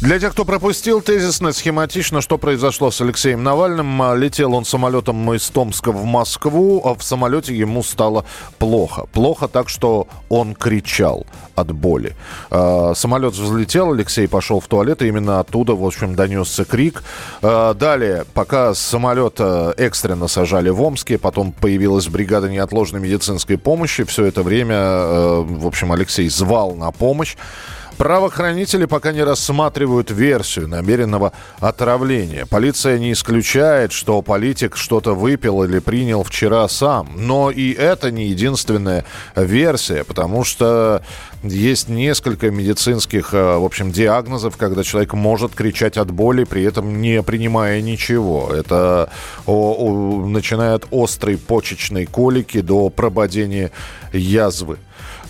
Для тех, кто пропустил, тезисно, схематично, что произошло с Алексеем Навальным. А, Летел он самолетом из Томска в Москву, а в самолете ему стало плохо. Плохо так, что он кричал от боли. А, Самолет взлетел, Алексей пошел в туалет, и именно оттуда, в общем, донесся крик. А, Далее, пока самолет экстренно сажали в Омске, потом появилась бригада неотложной медицинской помощи. Все это время, в общем, Алексей звал на помощь. Правоохранители пока не рассматривают версию намеренного отравления. Полиция не исключает, что политик что-то выпил или принял вчера сам. Но и это не единственная версия, потому что есть несколько медицинских, э, в общем, диагнозов, когда человек может кричать от боли, при этом не принимая ничего. Это о- о- начиная от острой почечной колики до прободения язвы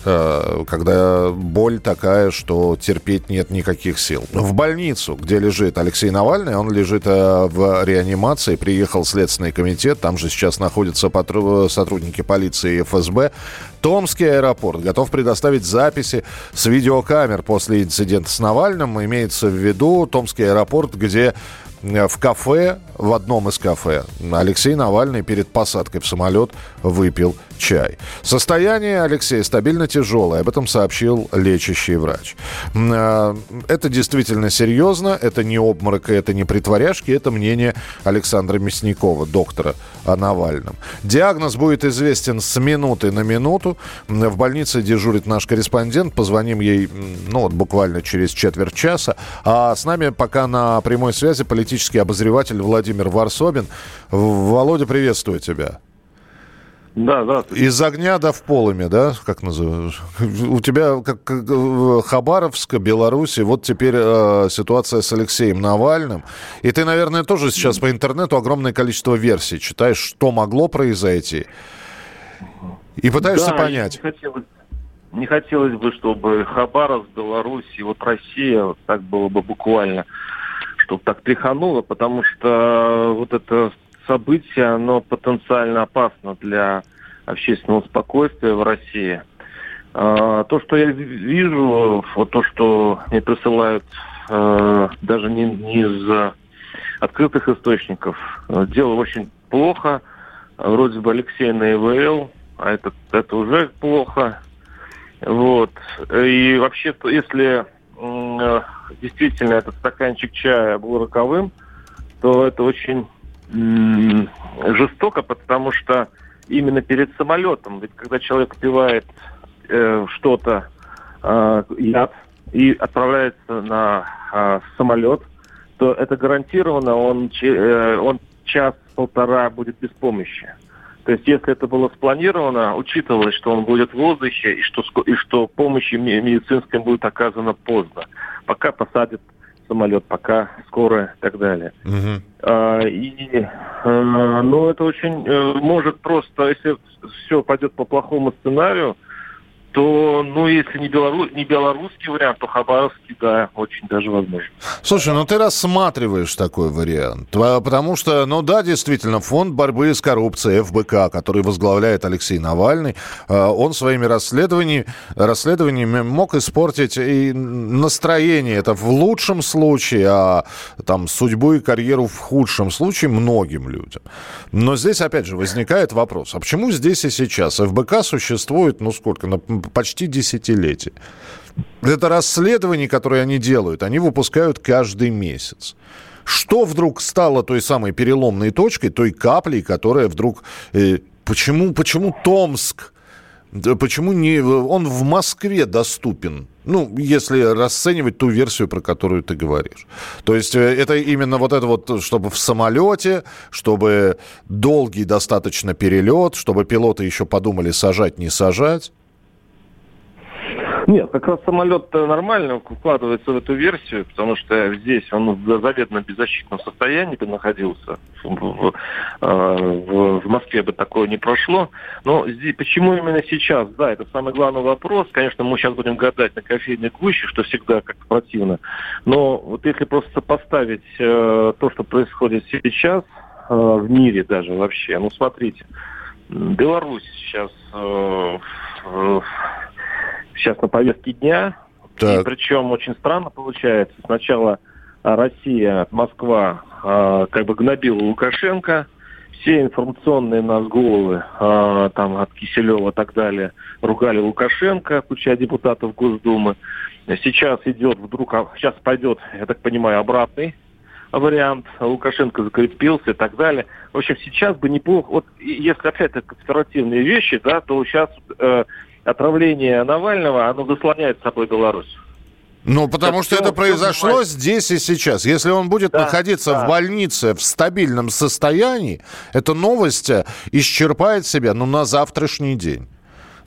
когда боль такая, что терпеть нет никаких сил. В больницу, где лежит Алексей Навальный, он лежит э, в реанимации, приехал Следственный комитет, там же сейчас находятся сотрудники полиции и ФСБ. Томский аэропорт готов предоставить записи с видеокамер после инцидента с Навальным. Имеется в виду Томский аэропорт, где э, в кафе, в одном из кафе, Алексей Навальный перед посадкой в самолет выпил чай. Состояние Алексея стабильно тяжелое, об этом сообщил лечащий врач. Э, Это действительно серьезно, это не обморок, это не притворяшки, это мнение Александра Мясникова, доктора о Навальном. Диагноз будет известен с минуты на минуту. В больнице дежурит наш корреспондент, позвоним ей, ну вот буквально через четверть часа. А с нами пока на прямой связи политический обозреватель Владимир Варсобин. Володя, приветствую тебя. Да, да. Из огня до в полыми, да, как называешь? У тебя как, как, э, Хабаровск, Беларусь, и вот теперь э, ситуация с Алексеем Навальным. И ты, наверное, тоже сейчас по интернету огромное количество версий читаешь, что могло произойти. И пытаешься Да, понять. Не хотелось, не хотелось бы, чтобы Хабаровск, Беларусь и вот Россия вот так было бы буквально, чтобы так тряхануло, потому что вот это событие, оно потенциально опасно для общественного спокойствия в России. А, То, что я ви- вижу, вот то, что мне присылают э, даже не, не из открытых источников, э, дело очень плохо. Вроде бы Алексей на ИВЛ, а это, это уже плохо. Вот. И вообще, если э, действительно этот стаканчик чая был роковым, то это очень жестоко, потому что именно перед самолетом, ведь когда человек пивает э, что-то, э, яд, и отправляется на э, самолет, то это гарантированно он, э, он час-полтора будет без помощи. То есть, если это было спланировано, учитывалось, что он будет в воздухе и что, и что помощь медицинская будет оказана поздно, пока посадят самолет, пока скорая и так далее. Мгм. А, И, э, ну, это очень э, может просто, если все пойдет по плохому сценарию, то, ну, если не, белору... не белорусский вариант, то хабаровский, да, очень даже возможно. Слушай, ну ты рассматриваешь такой вариант, А, потому что, ну да, действительно, фонд борьбы с коррупцией ФБК, который возглавляет Алексей Навальный, э, он своими расследованиями, расследованиями мог испортить и настроение, это в лучшем случае, а там судьбу и карьеру в худшем случае многим людям. Но здесь, опять же, возникает вопрос, а почему здесь и сейчас ФБК существует, ну сколько, ну, почти десятилетие? Это расследование, которое они делают, они выпускают каждый месяц. Что вдруг стало той самой переломной точкой, той каплей, которая вдруг... э, почему, почему Томск? Почему не... Он в Москве доступен? Ну, если расценивать ту версию, про которую ты говоришь. То есть э, это именно вот это вот, чтобы в самолете, чтобы долгий достаточно перелет, чтобы пилоты еще подумали, сажать, не сажать. Нет, как раз самолет нормально вкладывается в эту версию, потому что здесь он в заведомо беззащитном состоянии находился. В, в, э, в Москве бы такое не прошло. Но здесь, почему именно сейчас? Да, это самый главный вопрос. Конечно, мы сейчас будем гадать на кофейной гуще, что всегда как-то противно. Но вот если просто сопоставить э, то, что происходит сейчас э, в мире даже вообще, ну смотрите, Беларусь сейчас э, сейчас на повестке дня. Так. И причем очень странно получается. Сначала Россия, Москва э, как бы гнобила Лукашенко, все информационные нас головы, э, там от Киселева и так далее, ругали Лукашенко, включая депутатов Госдумы. Сейчас идет вдруг, а, сейчас пойдет, я так понимаю, обратный вариант. Лукашенко закрепился и так далее. В общем, сейчас бы неплохо, вот если опять это конспиративные вещи, да, то сейчас э, отравление Навального, оно заслоняет собой Беларусь. Ну, потому это что это произошло здесь и сейчас. Если он будет да, находиться да. в больнице в стабильном состоянии, эта новость исчерпает себя ну, на завтрашний день.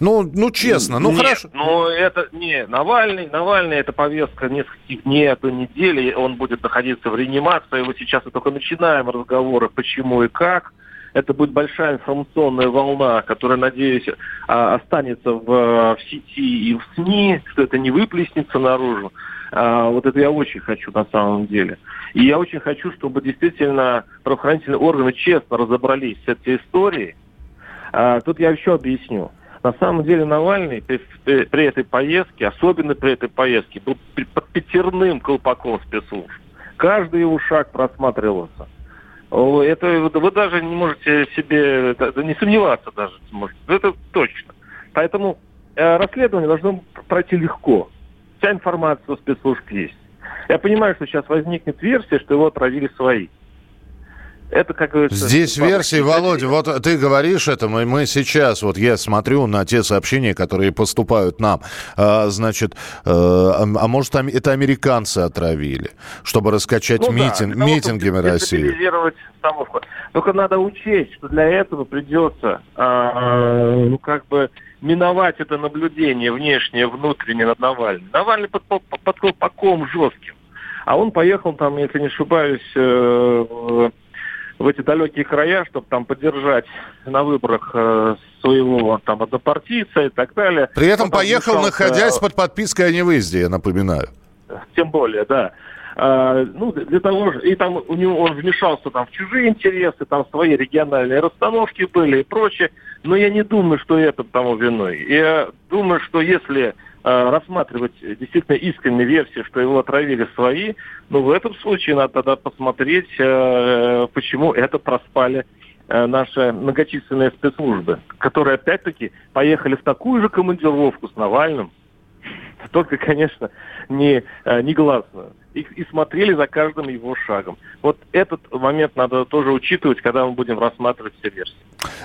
Ну, ну честно, ну Нет, хорошо. Ну, это не Навальный. Навальный это повестка нескольких дней, а то недели. Он будет находиться в реанимации. Вот сейчас мы только начинаем разговоры, почему и как это будет большая информационная волна, которая, надеюсь, а, останется в, в сети и в СМИ, что это не выплеснется наружу. А, вот это я очень хочу на самом деле. И я очень хочу, чтобы действительно правоохранительные органы честно разобрались с этой историей. А, тут я еще объясню. На самом деле Навальный при, при, при этой поездке, особенно при этой поездке, был под пятерным колпаком спецслужб. Каждый его шаг просматривался. Это вы даже не можете себе не сомневаться даже. Может. Это точно. Поэтому э, расследование должно пройти легко. Вся информация у спецслужб есть. Я понимаю, что сейчас возникнет версия, что его отравили свои. Это, как говорится... Здесь версии, Володя, вот ты говоришь это, мы, мы сейчас, вот я смотрю на те сообщения, которые поступают нам, а, значит, а, а может это американцы отравили, чтобы раскачать ну, митинг, да, митингами России? Только надо учесть, что для этого придется, а, ну, как бы, миновать это наблюдение внешнее, внутреннее над Навальным. Навальный под, под, под колпаком жестким. А он поехал там, если не ошибаюсь, э, в эти далекие края, чтобы там поддержать на выборах э, своего там однопартийца и так далее. При этом поехал, находясь под подпиской о невыезде, я напоминаю. Тем более, да. А, ну, для того же, и там у него он вмешался там в чужие интересы, там свои региональные расстановки были и прочее. Но я не думаю, что это тому виной. Я думаю, что если рассматривать действительно искреннюю версию, что его отравили свои, но в этом случае надо тогда посмотреть, э, почему это проспали э, наши многочисленные спецслужбы, которые опять-таки поехали в такую же командировку с Навальным, только, конечно, не, не гласную и, и смотрели за каждым его шагом. Вот этот момент надо тоже учитывать, когда мы будем рассматривать все версии.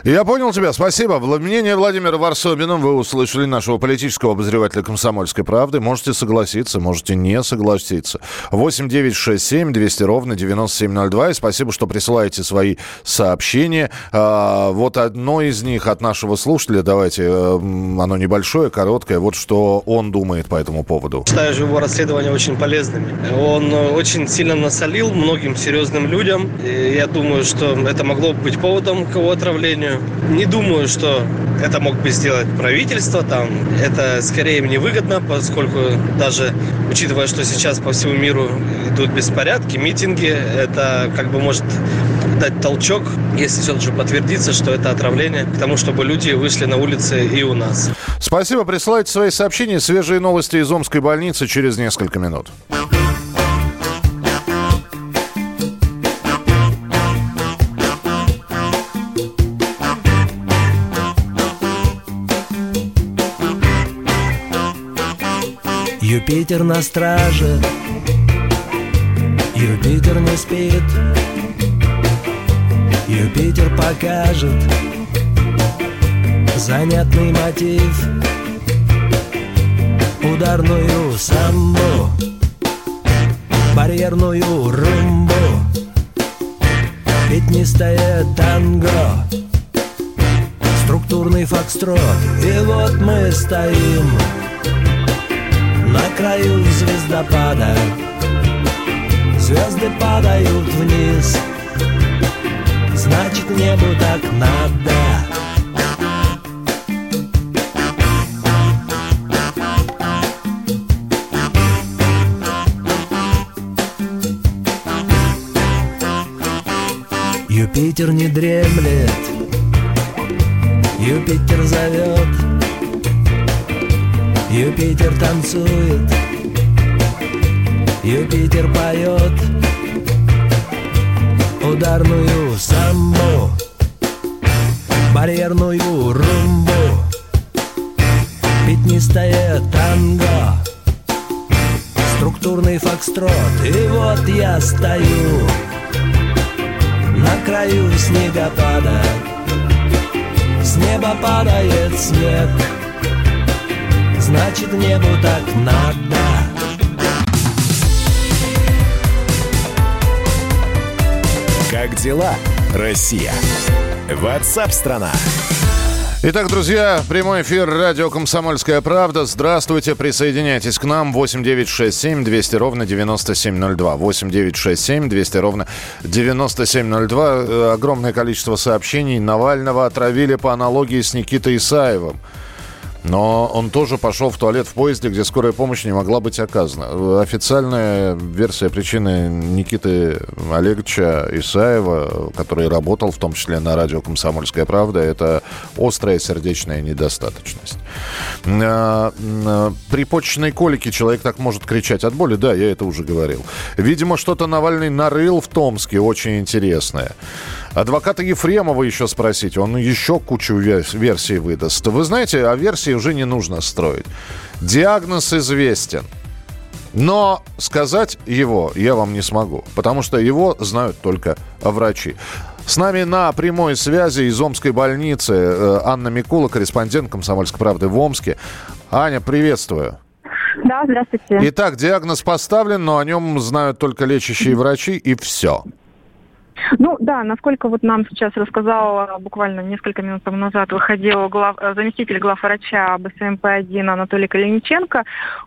Я понял тебя, спасибо. Мнение Владимира Варсобина вы услышали, нашего политического обозревателя «Комсомольской правды». Можете согласиться, можете не согласиться. 8 9 6 7 200 ровно 9702. И спасибо, что присылаете свои сообщения. А, вот одно из них от нашего слушателя, давайте, э, оно небольшое, короткое. Вот что он думает по этому поводу. Считаю его расследование очень полезными. Он очень сильно насолил многим серьезным людям. И я думаю, что это могло быть поводом к его отравлению. Не думаю, что это мог бы сделать правительство. Там. Это скорее мне выгодно, поскольку даже учитывая, что сейчас по всему миру идут беспорядки, митинги, это как бы может дать толчок, если все же подтвердится, что это отравление, к тому, чтобы люди вышли на улицы и у нас. Спасибо. Присылайте свои сообщения. Свежие новости из Омской больницы через несколько минут. Юпитер на страже, Юпитер не спит, Юпитер покажет занятный мотив, ударную самбу, барьерную румбу, пятнистое танго, структурный фокстрот, и вот мы стоим на краю звездопада Звезды падают вниз. Значит небу так надо. Юпитер не дремлет. Юпитер зовет Юпитер танцует Юпитер поет Ударную самбу Барьерную румбу Пятнистое танго Структурный фокстрот. И вот я стою На краю снегопада. С неба падает снег Значит небу так надо Как дела, Россия? Ватсап-страна! Итак, друзья, прямой эфир радио «Комсомольская правда». Здравствуйте, присоединяйтесь к нам. 8 9 6 7 200 ровно 9702. 8 9 6 7 200 ровно 9702. Э, Огромное количество сообщений. Навального отравили по аналогии с Никитой Исаевым. Но он тоже пошел в туалет в поезде, где скорая помощь не могла быть оказана. Официальная версия причины Никиты Олеговича Исаева, который работал в том числе на радио «Комсомольская правда», это острая сердечная недостаточность. А, а, При почечной колике человек так может кричать от боли. Да, я это уже говорил. Видимо, что-то Навальный нарыл в Томске очень интересное. Адвоката Ефремова еще спросить, он еще кучу вер- версий выдаст. Вы знаете, а версии уже не нужно строить. Диагноз известен. Но сказать его я вам не смогу, потому что его знают только врачи. С нами на прямой связи из Омской больницы э, Анна Микула, корреспондент «Комсомольской правды» в Омске. Аня, приветствую. Да, здравствуйте. Итак, диагноз поставлен, но о нем знают только лечащие врачи и все. Ну да, насколько вот нам сейчас рассказал а, буквально несколько минут тому назад выходил глав, э, заместитель главврача БСМП-1 Анатолий Калиниченко,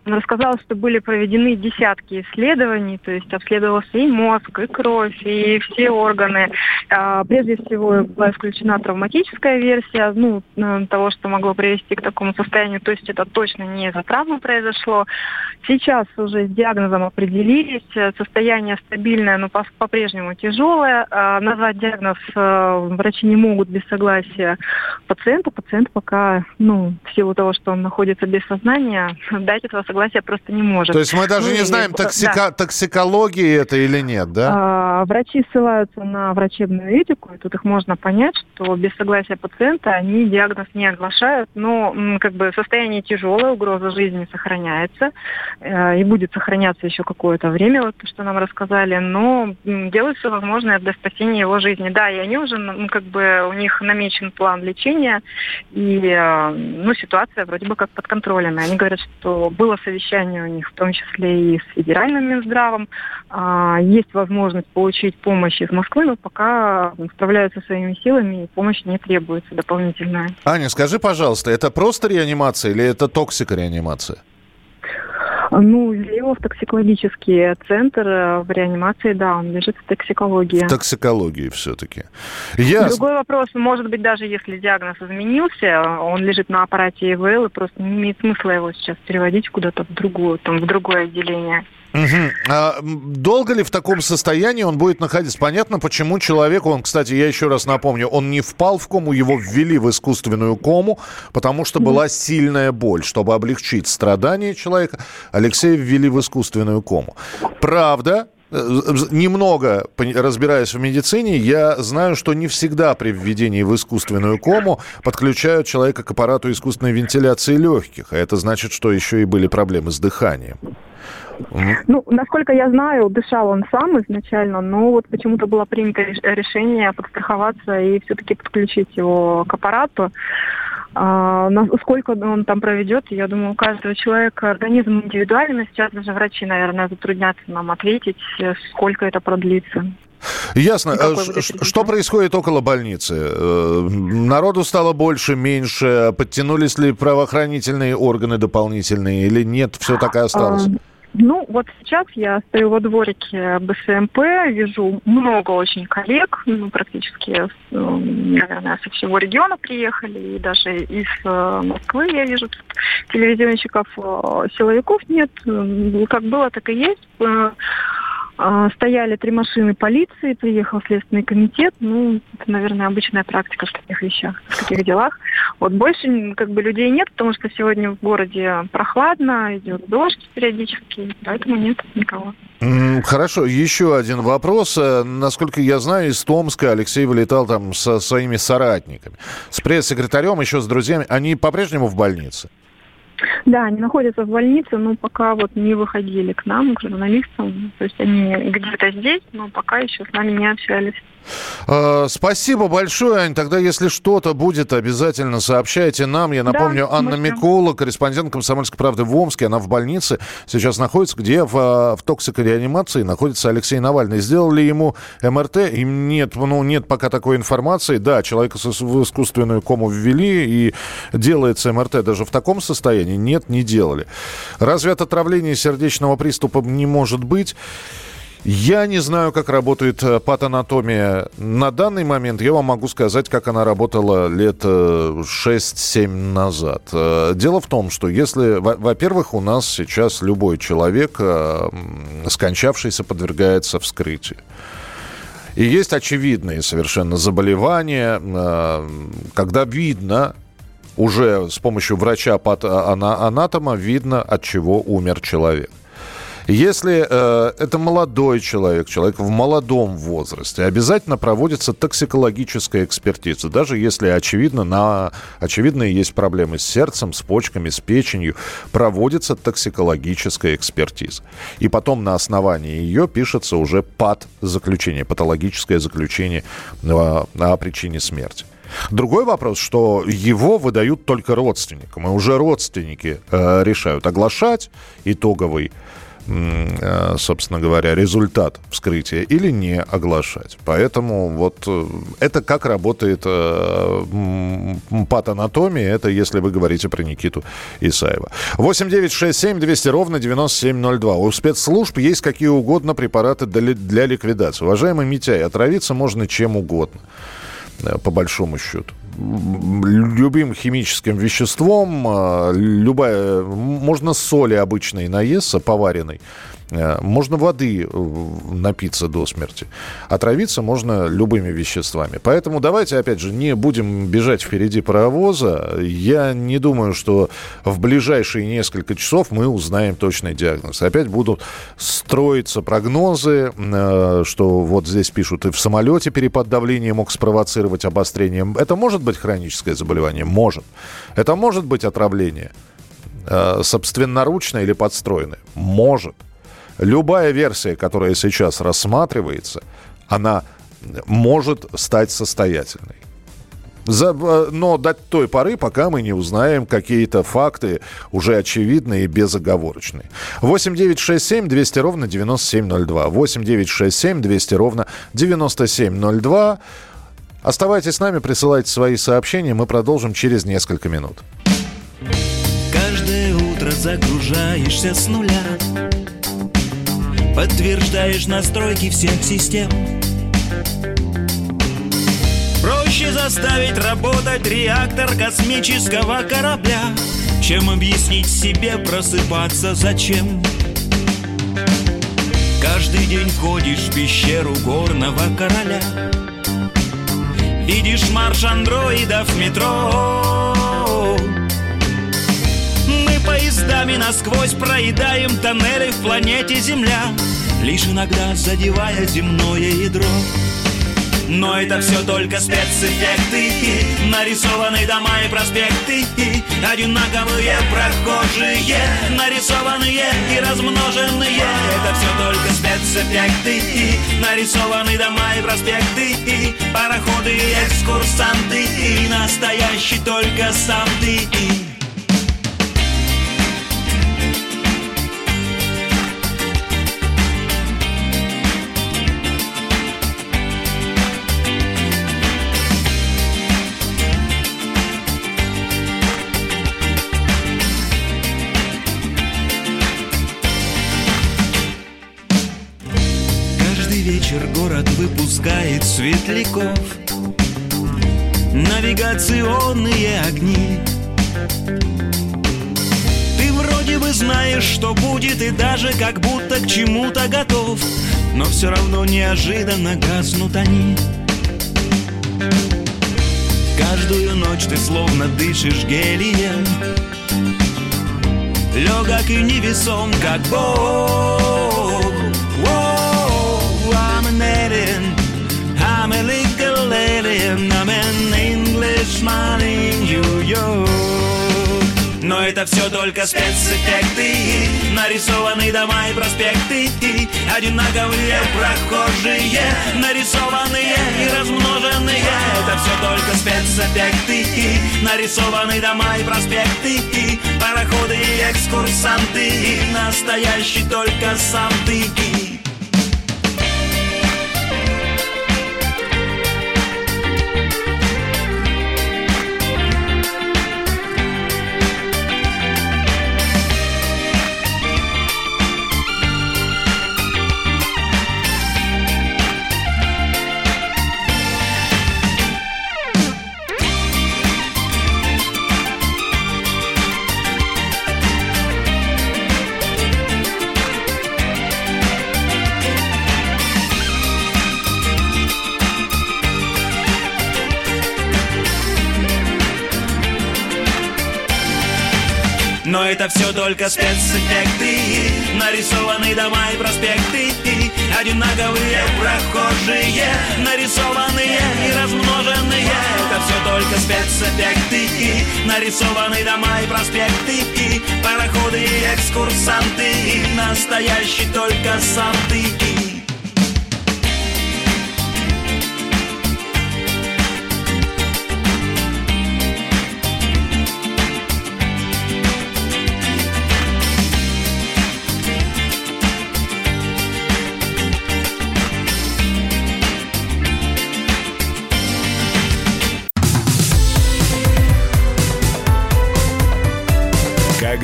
он рассказал, что были проведены десятки исследований, то есть обследовался и мозг, и кровь, и все органы. А, Прежде всего была исключена травматическая версия, ну, э, того, что могло привести к такому состоянию, то есть это точно не из-за травмы произошло. Сейчас уже с диагнозом определились, э, состояние стабильное, но по- по-прежнему тяжелое. А, Назвать диагноз э, врачи не могут без согласия пациента. Пациент пока, ну, в силу того, что он находится без сознания, дать этого согласия просто не может. То есть мы даже Ну не знаем, токсика- да. токсикологии это или нет, да? А, Врачи ссылаются на врачебную этику, и тут их можно понять, что без согласия пациента они диагноз не оглашают, но как бы состояние тяжелое, угроза жизни сохраняется э, и будет сохраняться еще какое-то время, вот то, что нам рассказали, но делают все возможное для спасения его жизни. Да, и они уже, ну, как бы у них намечен план лечения, и э, ну, ситуация вроде бы как под контролем. И они говорят, что было совещание у них, в том числе и с федеральным Минздравом, а, есть возможность получить помощь из Москвы, но пока справляются своими силами, и помощь не требуется дополнительная. Аня, скажи, пожалуйста, это просто реанимация или это токсикореанимация? Ну, Леов токсикологический центр э, в реанимации, да, он лежит в токсикологии. В токсикологии все-таки. Я... Другой вопрос, может быть, даже если диагноз изменился, он лежит на аппарате ИВЛ, и просто не имеет смысла его сейчас переводить куда-то в другую, там, в другое отделение. Мгм. А, долго ли в таком состоянии он будет находиться? Понятно, почему человеку, он, кстати, я еще раз напомню, он не впал в кому, его ввели в искусственную кому, потому что была сильная боль. Чтобы облегчить страдания человека, Алексея ввели в искусственную кому. Правда, э, немного разбираясь в медицине, я знаю, что не всегда при введении в искусственную кому подключают человека к аппарату искусственной вентиляции легких. А это значит, что еще и были проблемы с дыханием. Ну, насколько я знаю, дышал он сам изначально, но вот почему-то было принято реш- решение подстраховаться и все-таки подключить его к аппарату. А, сколько он там проведет, я думаю, у каждого человека организм индивидуальный. Сейчас даже врачи, наверное, затруднятся нам ответить, э, сколько это продлится. Ясно. Что происходит около больницы? Народу стало больше, меньше? Подтянулись ли правоохранительные органы дополнительные или нет? Все так и осталось? Ну, вот сейчас я стою во дворике БСМП, вижу много очень коллег, ну, практически, наверное, со всего региона приехали, и даже из э, Москвы я вижу тут телевизионщиков, э, силовиков нет, как было, так и есть. А, стояли три машины полиции, приехал Следственный комитет. Ну, это, наверное, обычная практика в таких вещах, в таких делах. Вот больше как бы людей нет, потому что сегодня в городе прохладно, идет дождь периодически, поэтому нет никого. Хорошо, еще один вопрос. Э, насколько я знаю, из Томска Алексей вылетал там со своими соратниками. С пресс-секретарем, еще с друзьями. Они по-прежнему в больнице? Да, они находятся в больнице, но пока вот не выходили к нам, к журналистам. То есть они где-то здесь, но пока еще с нами не общались. А, спасибо большое, Ань. Тогда, если что-то будет, обязательно сообщайте нам. Я напомню, да, Анна Микола, корреспондент «Комсомольской правды» в Омске. Она в больнице сейчас находится, где в, а, в токсикореанимации находится Алексей Навальный. Сделали ему МРТ? Им нет, ну, нет пока такой информации. Да, человека в искусственную кому ввели, и делается МРТ даже в таком состоянии. Нет, не делали. Разве от отравления сердечного приступа не может быть? Я не знаю, как работает э, патанатомия на данный момент. Я вам могу сказать, как она работала лет 6-7 э, назад. Э, дело в том, что если, во-первых, у нас сейчас любой человек, скончавшийся, подвергается вскрытию. И есть очевидные совершенно заболевания, когда видно, уже с помощью врача-анатома видно, от чего умер человек. Если э, это молодой человек, человек в молодом возрасте, обязательно проводится токсикологическая экспертиза. Даже если очевидно, на, очевидно есть проблемы с сердцем, с почками, с печенью, проводится токсикологическая экспертиза. И потом на основании ее пишется уже пат заключение, патологическое заключение э, о причине смерти. Другой вопрос, что его выдают только родственникам. И уже родственники э, решают оглашать итоговый собственно говоря, результат вскрытия или не оглашать. Поэтому вот э, это как работает э, патанатомия, это если вы говорите про Никиту Исаева. 8 9 6 7 200 ровно 9702. У спецслужб есть какие угодно препараты для ликвидации. Уважаемый Митяй, отравиться можно чем угодно, по большому счету. Любым химическим веществом, а, любая, можно соли обычной наесться, поваренной, Э, можно воды э, напиться до смерти. Отравиться можно любыми веществами. Поэтому давайте, опять же, не будем бежать впереди паровоза. Я не думаю, что в ближайшие несколько часов мы узнаем точный диагноз. Опять будут строиться прогнозы, э, что вот здесь пишут, и в самолете перепад давления мог спровоцировать обострение. Это может быть хроническое заболевание? Может. Это может быть отравление? собственноручное или подстроенное? Может. Любая версия, которая сейчас рассматривается, она может стать состоятельной. За, э, но до той поры, пока мы не узнаем какие-то факты уже очевидные и безоговорочные. 8 9 6 7 200 ровно 9702. 8 9 6 7 200 ровно 9702. Оставайтесь с нами, присылайте свои сообщения. Мы продолжим через несколько минут. Каждое утро загружаешься с нуля Подтверждаешь настройки всех систем. Проще заставить работать реактор космического корабля Чем объяснить себе просыпаться зачем. Каждый день ходишь в пещеру горного короля Видишь марш андроидов в метро поездами насквозь проедаем тоннели в планете Земля. Лишь иногда задевая земное ядро. Но это все только спецэффекты Нарисованы дома и проспекты Одинаковые прохожие Нарисованные и размноженные. Это все только спецэффекты Нарисованы дома и проспекты Пароходы и экскурсанты Настоящий только сам ты. город выпускает светляков. Навигационные огни. Ты вроде бы знаешь, что будет И даже как будто к чему-то готов. Но все равно неожиданно гаснут они. Каждую ночь ты словно дышишь гелием. Легок и невесом, как Бог alien I'm an Englishman in New York. Но это все только спецэффекты. Нарисованы дома и проспекты. Одинаковые прохожие. Нарисованные и размноженные. Это все только спецэффекты. Нарисованы дома и проспекты. Пароходы и экскурсанты. Настоящий только сам ты Это все только спецэффекты. Нарисованы дома и проспекты Одинаковые прохожие. Нарисованные и размноженные Это все только спецэффекты. Нарисованы дома и проспекты Пароходы и экскурсанты Настоящий только сам ты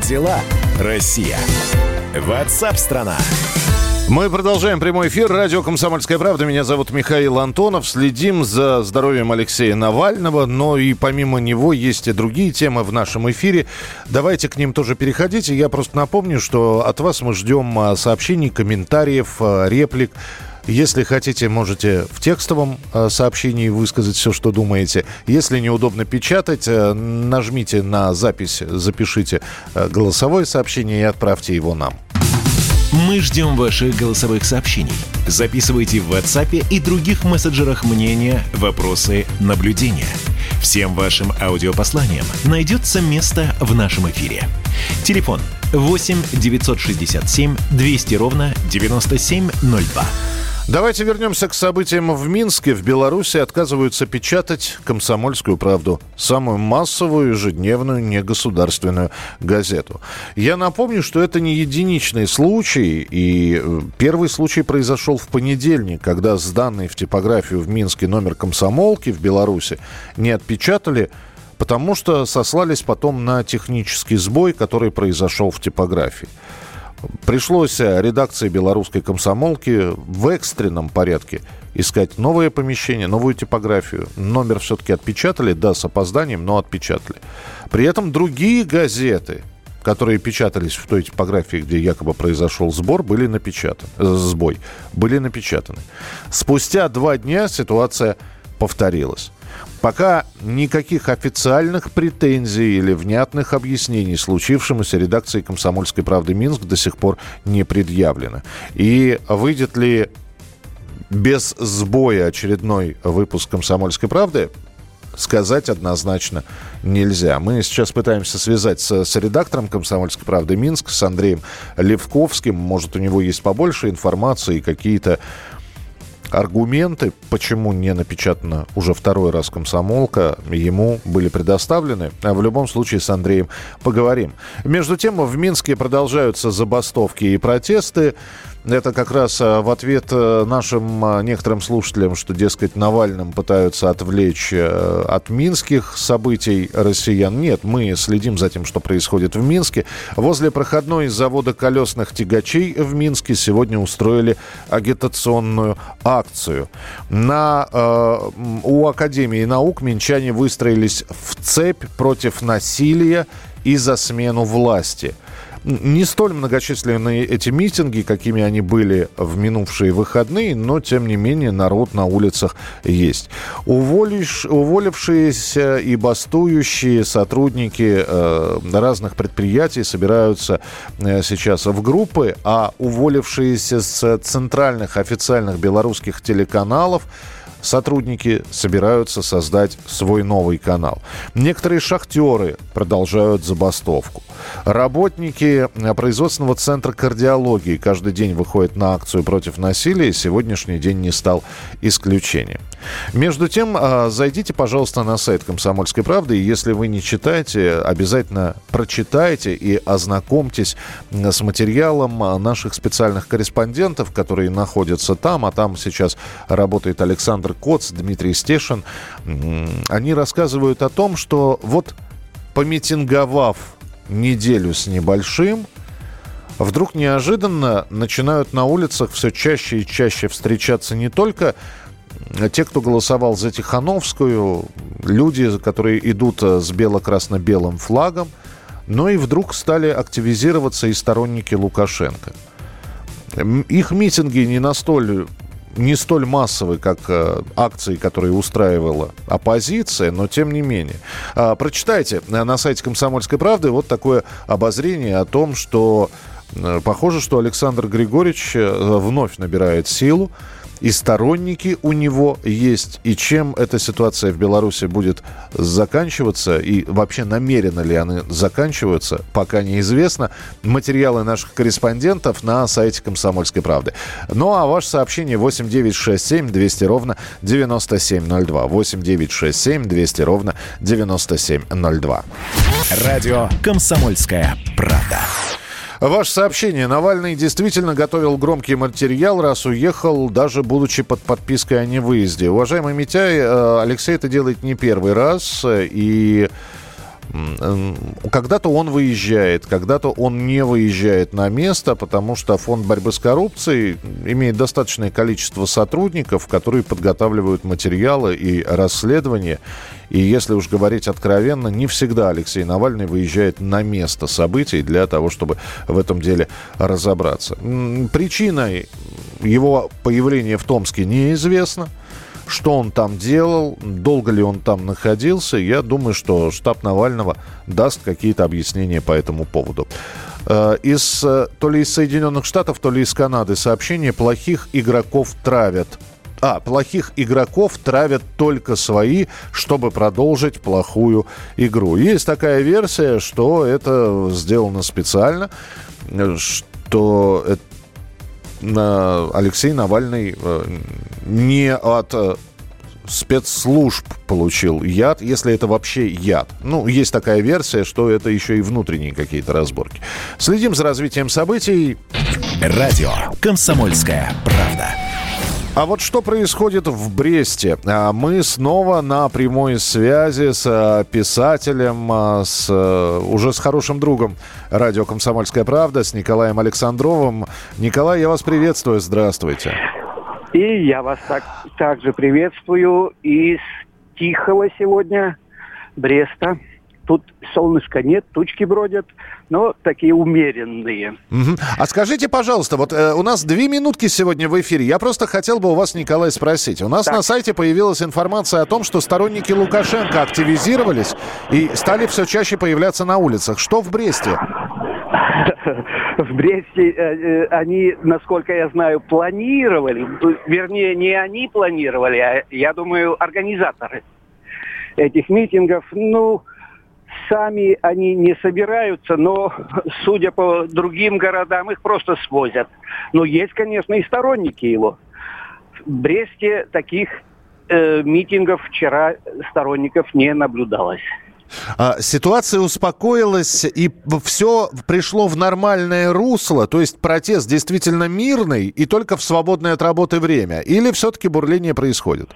дела, Россия? Ватсап-страна! Мы продолжаем прямой эфир. Радио «Комсомольская правда». Меня зовут Михаил Антонов. Следим за здоровьем Алексея Навального. Но и помимо него есть и другие темы в нашем эфире. Давайте к ним тоже переходите. Я просто напомню, что от вас мы ждем а, сообщений, комментариев, а, реплик. Если хотите, можете в текстовом э, сообщении высказать все, что думаете. Если неудобно печатать, э, нажмите на запись, запишите э, голосовое сообщение и отправьте его нам. Мы ждем ваших голосовых сообщений. Записывайте в WhatsApp и других мессенджерах мнения, вопросы, наблюдения. Всем вашим аудиопосланиям найдется место в нашем эфире. Телефон 8 967 200 ровно 9702. Давайте вернемся к событиям в Минске. В Беларуси отказываются печатать «Комсомольскую правду», самую массовую ежедневную негосударственную газету. Я напомню, что это не единичный случай, и э, первый случай произошел в понедельник, когда сданный в типографию в Минске номер «Комсомолки» в Беларуси не отпечатали, потому что сослались потом на технический сбой, который произошел в типографии. Пришлось э, редакции белорусской комсомолки в экстренном порядке искать новое помещение, новую типографию. Номер все-таки отпечатали, да, с опозданием, но отпечатали. При этом другие газеты, которые печатались в той типографии, где якобы произошел сбор, были напечатаны, э, сбой, были напечатаны. Спустя два дня ситуация повторилась. Пока никаких официальных претензий или внятных объяснений случившемуся редакции «Комсомольской правды» Минск до сих пор не предъявлено. И выйдет ли без сбоя очередной выпуск «Комсомольской правды», сказать однозначно нельзя. Мы сейчас пытаемся связать с, с редактором «Комсомольской правды» Минск, с Андреем Левковским. Может, у него есть побольше информации и какие-то аргументы, почему не напечатана уже второй раз комсомолка, ему были предоставлены. А в любом случае с Андреем поговорим. Между тем, в Минске продолжаются забастовки и протесты. Это как раз э, в ответ э, нашим э, некоторым слушателям, что, дескать, Навальным пытаются отвлечь от минских событий россиян. Нет, мы следим за тем, что происходит в Минске. Возле проходной завода колесных тягачей в Минске сегодня устроили агитационную акцию. На, э, у Академии наук минчане выстроились в цепь против насилия и за смену власти – не столь многочисленные эти митинги, какими они были в минувшие выходные, но, тем не менее, народ на улицах есть. Уволиш, уволившиеся и бастующие сотрудники э, разных предприятий собираются э, сейчас в группы, а уволившиеся с центральных официальных белорусских телеканалов сотрудники собираются создать свой новый канал. Некоторые шахтеры продолжают забастовку. Работники производственного центра кардиологии каждый день выходят на акцию против насилия. Сегодняшний день не стал исключением. Между тем, а, зайдите, пожалуйста, на сайт «Комсомольской правды». И если вы не читаете, обязательно прочитайте и ознакомьтесь с материалом наших специальных корреспондентов, которые находятся там. А там сейчас работает Александр Коц, Дмитрий Стешин. Они рассказывают о том, что вот помитинговав неделю с небольшим, вдруг неожиданно начинают на улицах все чаще и чаще встречаться не только те, кто голосовал за Тихановскую, люди, которые идут э, с бело-красно-белым флагом, но и вдруг стали активизироваться и сторонники Лукашенко. Их митинги не настолько не столь массовые, как э, акции, которые устраивала оппозиция, но тем не менее. А, прочитайте на сайте «Комсомольской правды» вот такое обозрение о том, что э, похоже, что Александр Григорьевич вновь набирает силу и сторонники у него есть. И чем эта ситуация в Беларуси будет заканчиваться, и вообще намеренно ли они заканчиваются, пока неизвестно. Материалы наших корреспондентов на сайте «Комсомольской правды». Ну а ваше сообщение 8967 200 ровно 9702. 8967 200 ровно 9702. Радио «Комсомольская правда». Ваше сообщение. Навальный действительно готовил громкий материал, раз уехал, даже будучи под подпиской о невыезде. Уважаемый Митяй, э, Алексей это делает не первый раз. И когда-то он выезжает, когда-то он не выезжает на место, потому что фонд борьбы с коррупцией имеет достаточное количество сотрудников, которые подготавливают материалы и расследования. И если уж говорить откровенно, не всегда Алексей Навальный выезжает на место событий для того, чтобы в этом деле разобраться. Причиной его появления в Томске неизвестно что он там делал, долго ли он там находился. Я думаю, что штаб Навального даст какие-то объяснения по этому поводу. Э, из, э, то ли из Соединенных Штатов, то ли из Канады сообщение «Плохих игроков травят». А, плохих игроков травят только свои, чтобы продолжить плохую игру. Есть такая версия, что это сделано специально, что это Алексей Навальный э, не от э, спецслужб получил яд, если это вообще яд. Ну, есть такая версия, что это еще и внутренние какие-то разборки. Следим за развитием событий. Радио «Комсомольская правда». А вот что происходит в Бресте? А, мы снова на прямой связи с а, писателем, а, с, э, уже с хорошим другом радио «Комсомольская правда», с Николаем Александровым. Николай, я вас приветствую, здравствуйте. И я вас так, также приветствую из Тихого сегодня, Бреста. Тут солнышка нет, тучки бродят, но такие умеренные. Угу. А скажите, пожалуйста, вот э, у нас две минутки сегодня в эфире. Я просто хотел бы у вас, Николай, спросить. У нас так. на сайте появилась информация о том, что сторонники Лукашенко активизировались и стали все чаще появляться на улицах. Что в Бресте? В Бресте э, э, они, насколько я знаю, планировали, вернее, не они планировали, а, я думаю, организаторы этих митингов. Ну, сами они не собираются, но, судя по другим городам, их просто свозят. Но есть, конечно, и сторонники его. В Бресте таких э, митингов вчера сторонников не наблюдалось. А, ситуация успокоилась, и все пришло в нормальное русло, то есть протест действительно мирный и только в свободное от работы время? Или все-таки бурление происходит?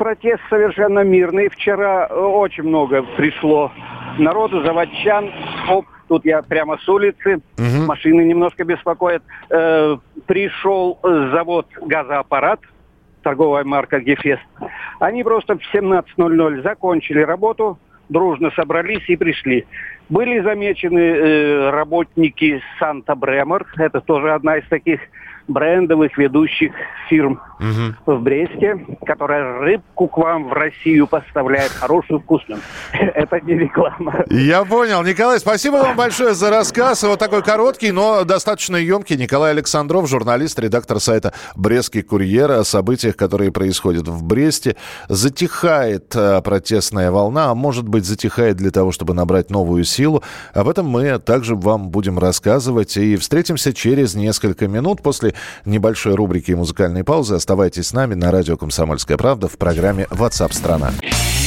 Протест совершенно мирный. Вчера э, очень много пришло народу, заводчан. Оп, тут я прямо с улицы. Мгм. Машины немножко беспокоят. Э, пришел завод «Газоаппарат», торговая марка «Гефест». Они просто в 17.00 закончили работу, дружно собрались и пришли. Были замечены э, работники «Санта Бремор». Это тоже одна из таких брендовых ведущих фирм в Бресте, которая рыбку к вам в Россию поставляет хорошую, вкусную. Это не реклама. Я понял. Николай, спасибо вам большое за рассказ. Вот такой короткий, но достаточно емкий. Николай Александров, журналист, редактор сайта «Брестский курьер» о событиях, которые происходят в Бресте. Затихает э, протестная волна, а может быть затихает для того, чтобы набрать новую силу. Об этом мы также вам будем рассказывать. И встретимся через несколько минут после небольшой рубрики и музыкальной паузы. Оставайтесь с нами на радио «Комсомольская правда» в программе WhatsApp страна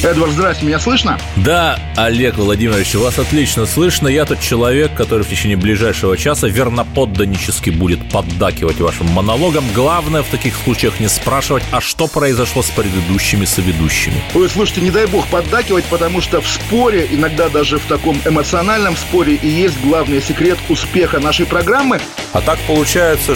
Эдвард, здрасте, меня слышно? Да, Олег Владимирович, вас отлично слышно. Я тот человек, который в течение ближайшего часа верноподданнически будет поддакивать вашим монологам. Главное в таких случаях не спрашивать, а что произошло с предыдущими соведущими. Ой, слушайте, не дай бог поддакивать, потому что в споре, иногда даже в таком эмоциональном споре, и есть главный секрет успеха нашей программы. А так получается,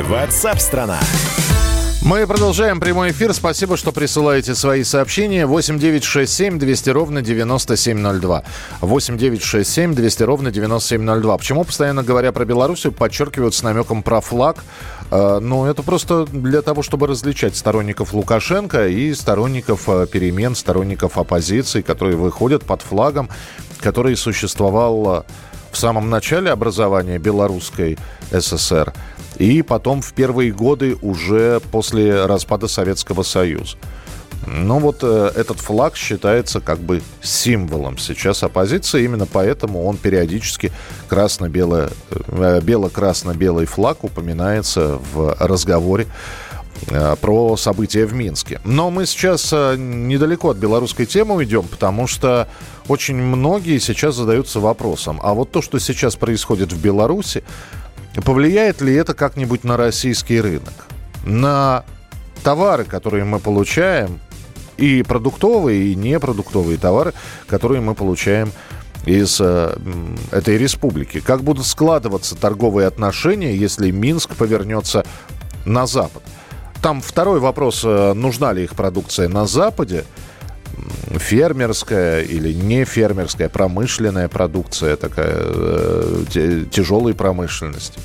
Ватсап-страна! Мы продолжаем прямой эфир. Спасибо, что присылаете свои сообщения. 8 9 6 7 200 ровно 9702. 8 9 6 7 200 ровно 9702. Почему, постоянно говоря про Белоруссию, подчеркивают с намеком про флаг? Э, Ну, это просто для того, чтобы различать сторонников Лукашенко и сторонников э, перемен, сторонников оппозиции, которые выходят под флагом, который существовал э, в самом начале образования Белорусской ССР и потом в первые годы уже после распада Советского Союза. Ну вот э, этот флаг считается как бы символом сейчас оппозиции, именно поэтому он периодически красно-бело, э, бело-красно-белый флаг упоминается в разговоре э, про события в Минске. Но мы сейчас э, недалеко от белорусской темы уйдем, потому что очень многие сейчас задаются вопросом, а вот то, что сейчас происходит в Беларуси, повлияет ли это как-нибудь на российский рынок? На товары, которые мы получаем, и продуктовые, и непродуктовые товары, которые мы получаем из э, этой республики. Как будут складываться торговые отношения, если Минск повернется на Запад? Там второй вопрос, э, нужна ли их продукция на Западе, фермерская или не фермерская, промышленная продукция, такая э, тяжелой промышленности.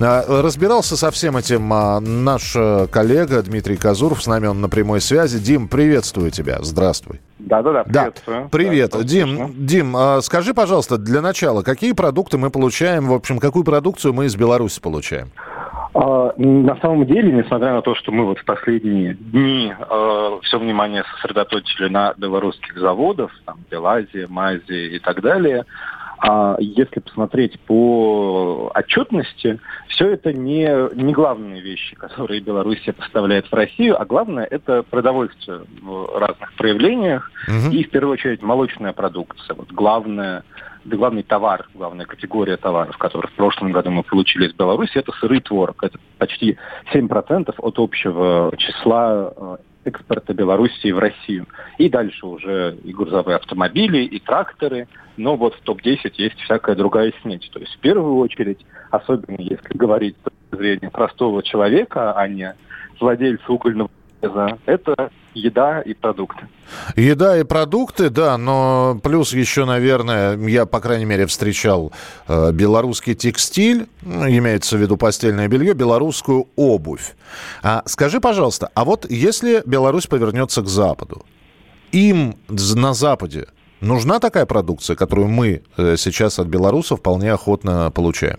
А, Разбирался со всем этим а, наш э, коллега Дмитрий Казуров, с нами он на прямой связи. Дим, приветствую тебя, здравствуй. Да-да-да, Да, приветствую. привет. Да, Дим. Дим, а, скажи, пожалуйста, для начала, какие продукты мы получаем, в общем, какую продукцию мы из Беларуси получаем? А, На самом деле, несмотря на то, что мы вот в последние дни все внимание сосредоточили на белорусских заводах, там, Белазе, Мазе и так далее, а если посмотреть по отчетности, все это не, не главные вещи, которые Белоруссия поставляет в Россию, а главное это продовольствие в разных проявлениях и в первую очередь молочная продукция. Вот главное да главный товар, главная категория товаров, которые в прошлом году мы получили из Беларуси, это сырый творог. Это почти 7% от общего числа э, экспорта Белоруссии в Россию. И дальше уже и грузовые автомобили, и тракторы. Но вот в топ-10 есть всякая другая снеть. То есть в первую очередь, особенно если говорить с точки зрения простого человека, а не владельца угольного железа, это еда и продукты. Еда и продукты, да, но плюс еще, наверное, я, по крайней мере, встречал э, белорусский текстиль, имеется в виду постельное белье, белорусскую обувь. А, скажи, пожалуйста, а вот если Беларусь повернется к Западу, им на Западе Нужна такая продукция, которую мы э, сейчас от белорусов вполне охотно получаем?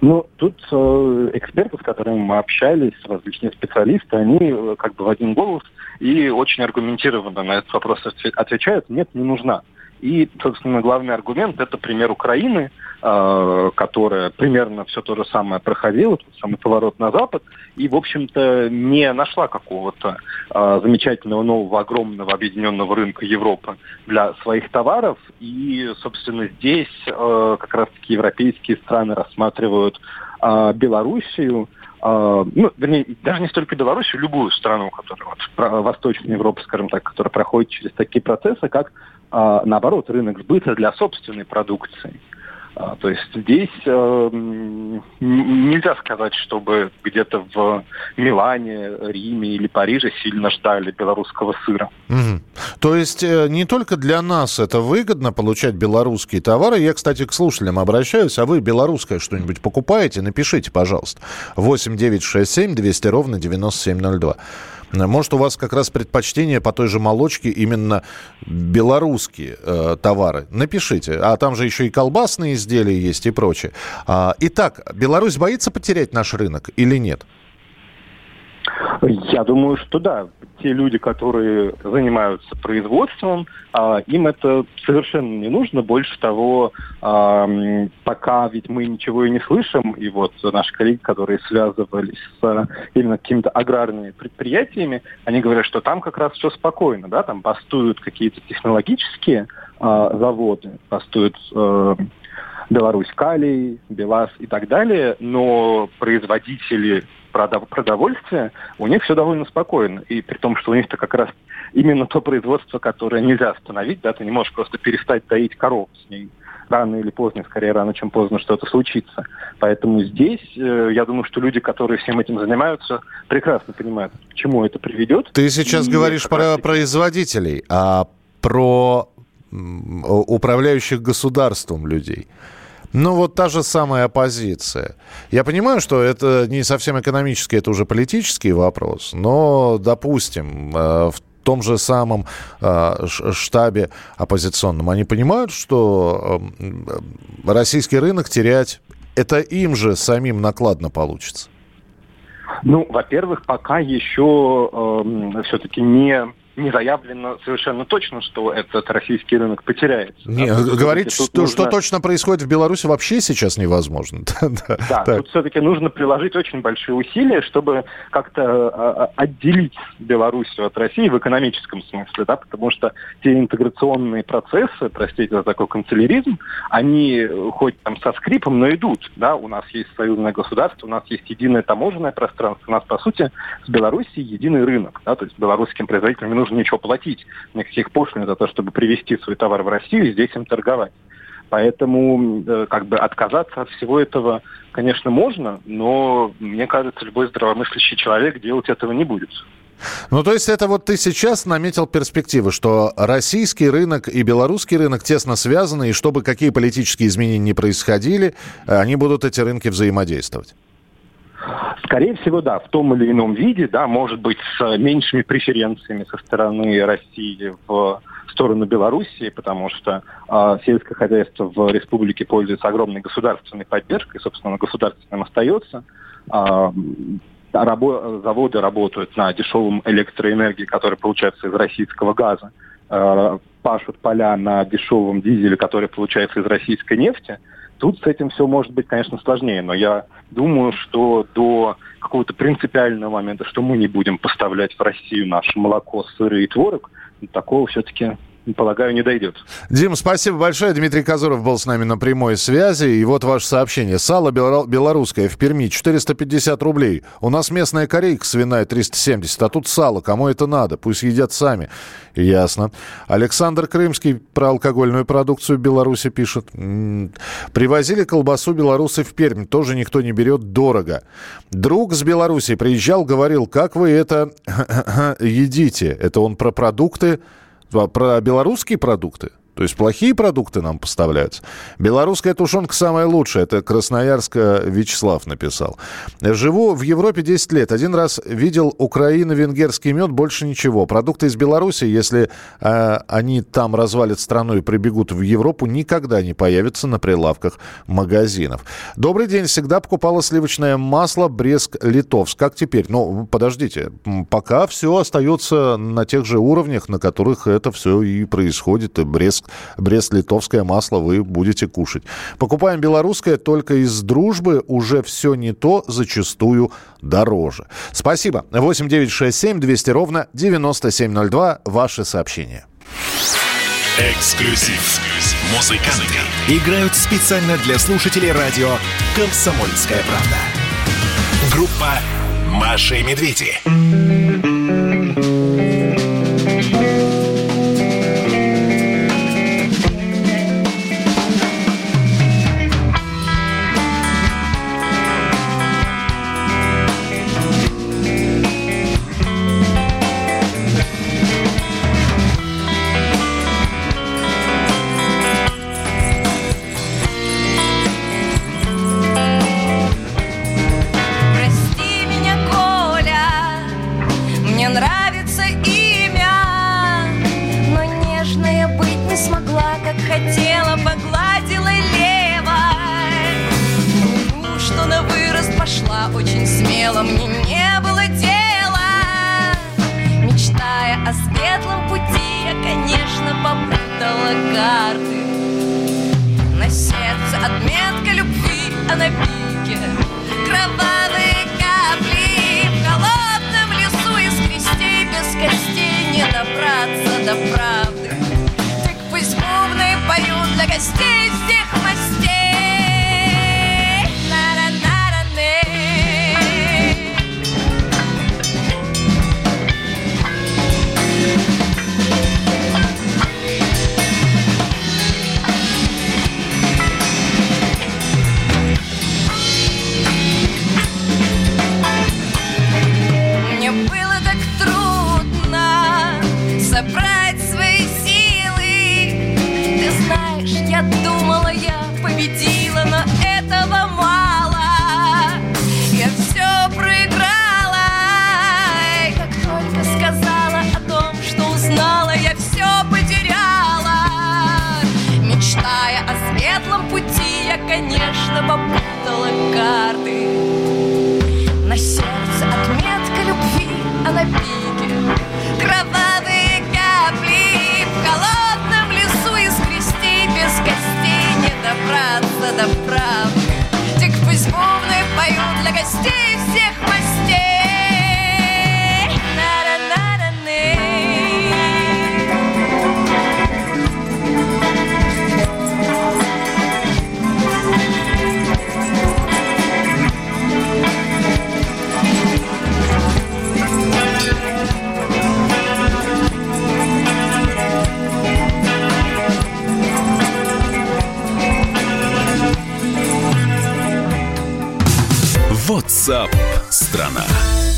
Ну, тут э, эксперты, с которыми мы общались, различные специалисты, они э, как бы в один голос и очень аргументированно на этот вопрос отвечают, нет, не нужна. И, собственно, главный аргумент – это пример Украины, э, которая примерно все то же самое проходила, тот самый поворот на Запад, и, в общем-то, не нашла какого-то э, замечательного нового огромного объединенного рынка Европы для своих товаров. И, собственно, здесь э, как раз-таки европейские страны рассматривают Белоруссию, ну, вернее, даже не столько Белоруссию, любую страну, которая вот, Восточная Европа, скажем так, которая проходит через такие процессы, как а, наоборот, рынок сбыта для собственной продукции. А, то есть здесь э, нельзя сказать, чтобы где-то в Милане, Риме или Париже сильно ждали белорусского сыра. Угу. То есть э, не только для нас это выгодно получать белорусские товары. Я, кстати, к слушателям обращаюсь. А вы белорусское что-нибудь покупаете? Напишите, пожалуйста. 8 9 6 7 200 ровно 9702. Может, у вас как раз предпочтение по той же молочке именно белорусские э, товары? Напишите. А там же еще и колбасные изделия есть и прочее. А, итак, Беларусь боится потерять наш рынок или нет? Я думаю, что да. Те люди, которые занимаются производством, а, им это совершенно не нужно. Больше того, а, пока ведь мы ничего и не слышим, и вот наши коллеги, которые связывались с именно какими-то аграрными предприятиями, они говорят, что там как раз все спокойно, да, там бастуют какие-то технологические а, заводы, бастуют э, Беларусь Калий, Белаз и так далее, но производители продовольствия, у них все довольно спокойно. И при том, что у них-то как раз именно то производство, которое нельзя остановить, да, ты не можешь просто перестать доить коров с ней рано или поздно, скорее рано, чем поздно что-то случится. Поэтому здесь, э, я думаю, что люди, которые всем этим занимаются, прекрасно понимают, к чему это приведет. Ты сейчас и говоришь про производителей, а про управляющих государством людей. Ну, вот та же самая оппозиция. Я понимаю, что это не совсем экономический, это уже политический вопрос, но, допустим, э, в том же самом э, штабе оппозиционном, они понимают, что э, российский рынок терять, это им же самим накладно получится? Ну, во-первых, пока еще э, все-таки не не заявлено совершенно точно, что этот российский рынок потеряется. Не, да, говорить, что, нужно... что точно происходит в Беларуси, вообще сейчас невозможно. да, тут все-таки нужно приложить очень большие усилия, чтобы как-то а, а, отделить Белоруссию от России в экономическом смысле, да, потому что те интеграционные процессы, простите за такой канцеляризм, они хоть там со скрипом, но идут. Да? У нас есть союзное государство, у нас есть единое таможенное пространство, у нас, по сути, с Белоруссией единый рынок. Да? То есть белорусским производителям нужно ничего платить, никаких пошлин за то, чтобы привезти свой товар в Россию и здесь им торговать. Поэтому э, как бы отказаться от всего этого, конечно, можно, но мне кажется, любой здравомыслящий человек делать этого не будет. Ну, то есть это вот ты сейчас наметил перспективы, что российский рынок и белорусский рынок тесно связаны, и чтобы какие политические изменения не происходили, они будут эти рынки взаимодействовать. Скорее всего, да, в том или ином виде, да, может быть, с меньшими преференциями со стороны России в сторону Белоруссии, потому что э, сельское хозяйство в республике пользуется огромной государственной поддержкой, собственно, государственным остается. Э, рабо- заводы работают на дешевом электроэнергии, которая получается из российского газа, э, пашут поля на дешевом дизеле, который получается из российской нефти. Тут с этим все может быть, конечно, сложнее, но я думаю, что до какого-то принципиального момента, что мы не будем поставлять в Россию наше молоко, сыры и творог, такого все-таки полагаю, не дойдет. Дим, спасибо большое. Дмитрий Казуров был с нами на прямой связи. И вот ваше сообщение. Сало белорусское в Перми 450 рублей. У нас местная корейка свиная 370, а тут сало. Кому это надо? Пусть едят сами. Ясно. Александр Крымский про алкогольную продукцию в Беларуси пишет. Привозили колбасу белорусы в Пермь. Тоже никто не берет дорого. Друг с Беларуси приезжал, говорил, как вы это едите. Это он про продукты про белорусские продукты? То есть плохие продукты нам поставляются. Белорусская тушенка самая лучшая. Это Красноярска Вячеслав написал. Живу в Европе 10 лет. Один раз видел украино-венгерский мед, больше ничего. Продукты из Беларуси, если э, они там развалят страну и прибегут в Европу, никогда не появятся на прилавках магазинов. Добрый день. Всегда покупала сливочное масло Брест-Литовск. Как теперь? Ну, подождите. Пока все остается на тех же уровнях, на которых это все и происходит. И Брест, Брест-Литовское масло вы будете кушать. Покупаем белорусское только из дружбы. Уже все не то, зачастую дороже. Спасибо. 8 9 6 7 200 ровно 9702. Ваши сообщения. Эксклюзив. Музыканты играют специально для слушателей радио «Комсомольская правда». Группа «Маша и медведи».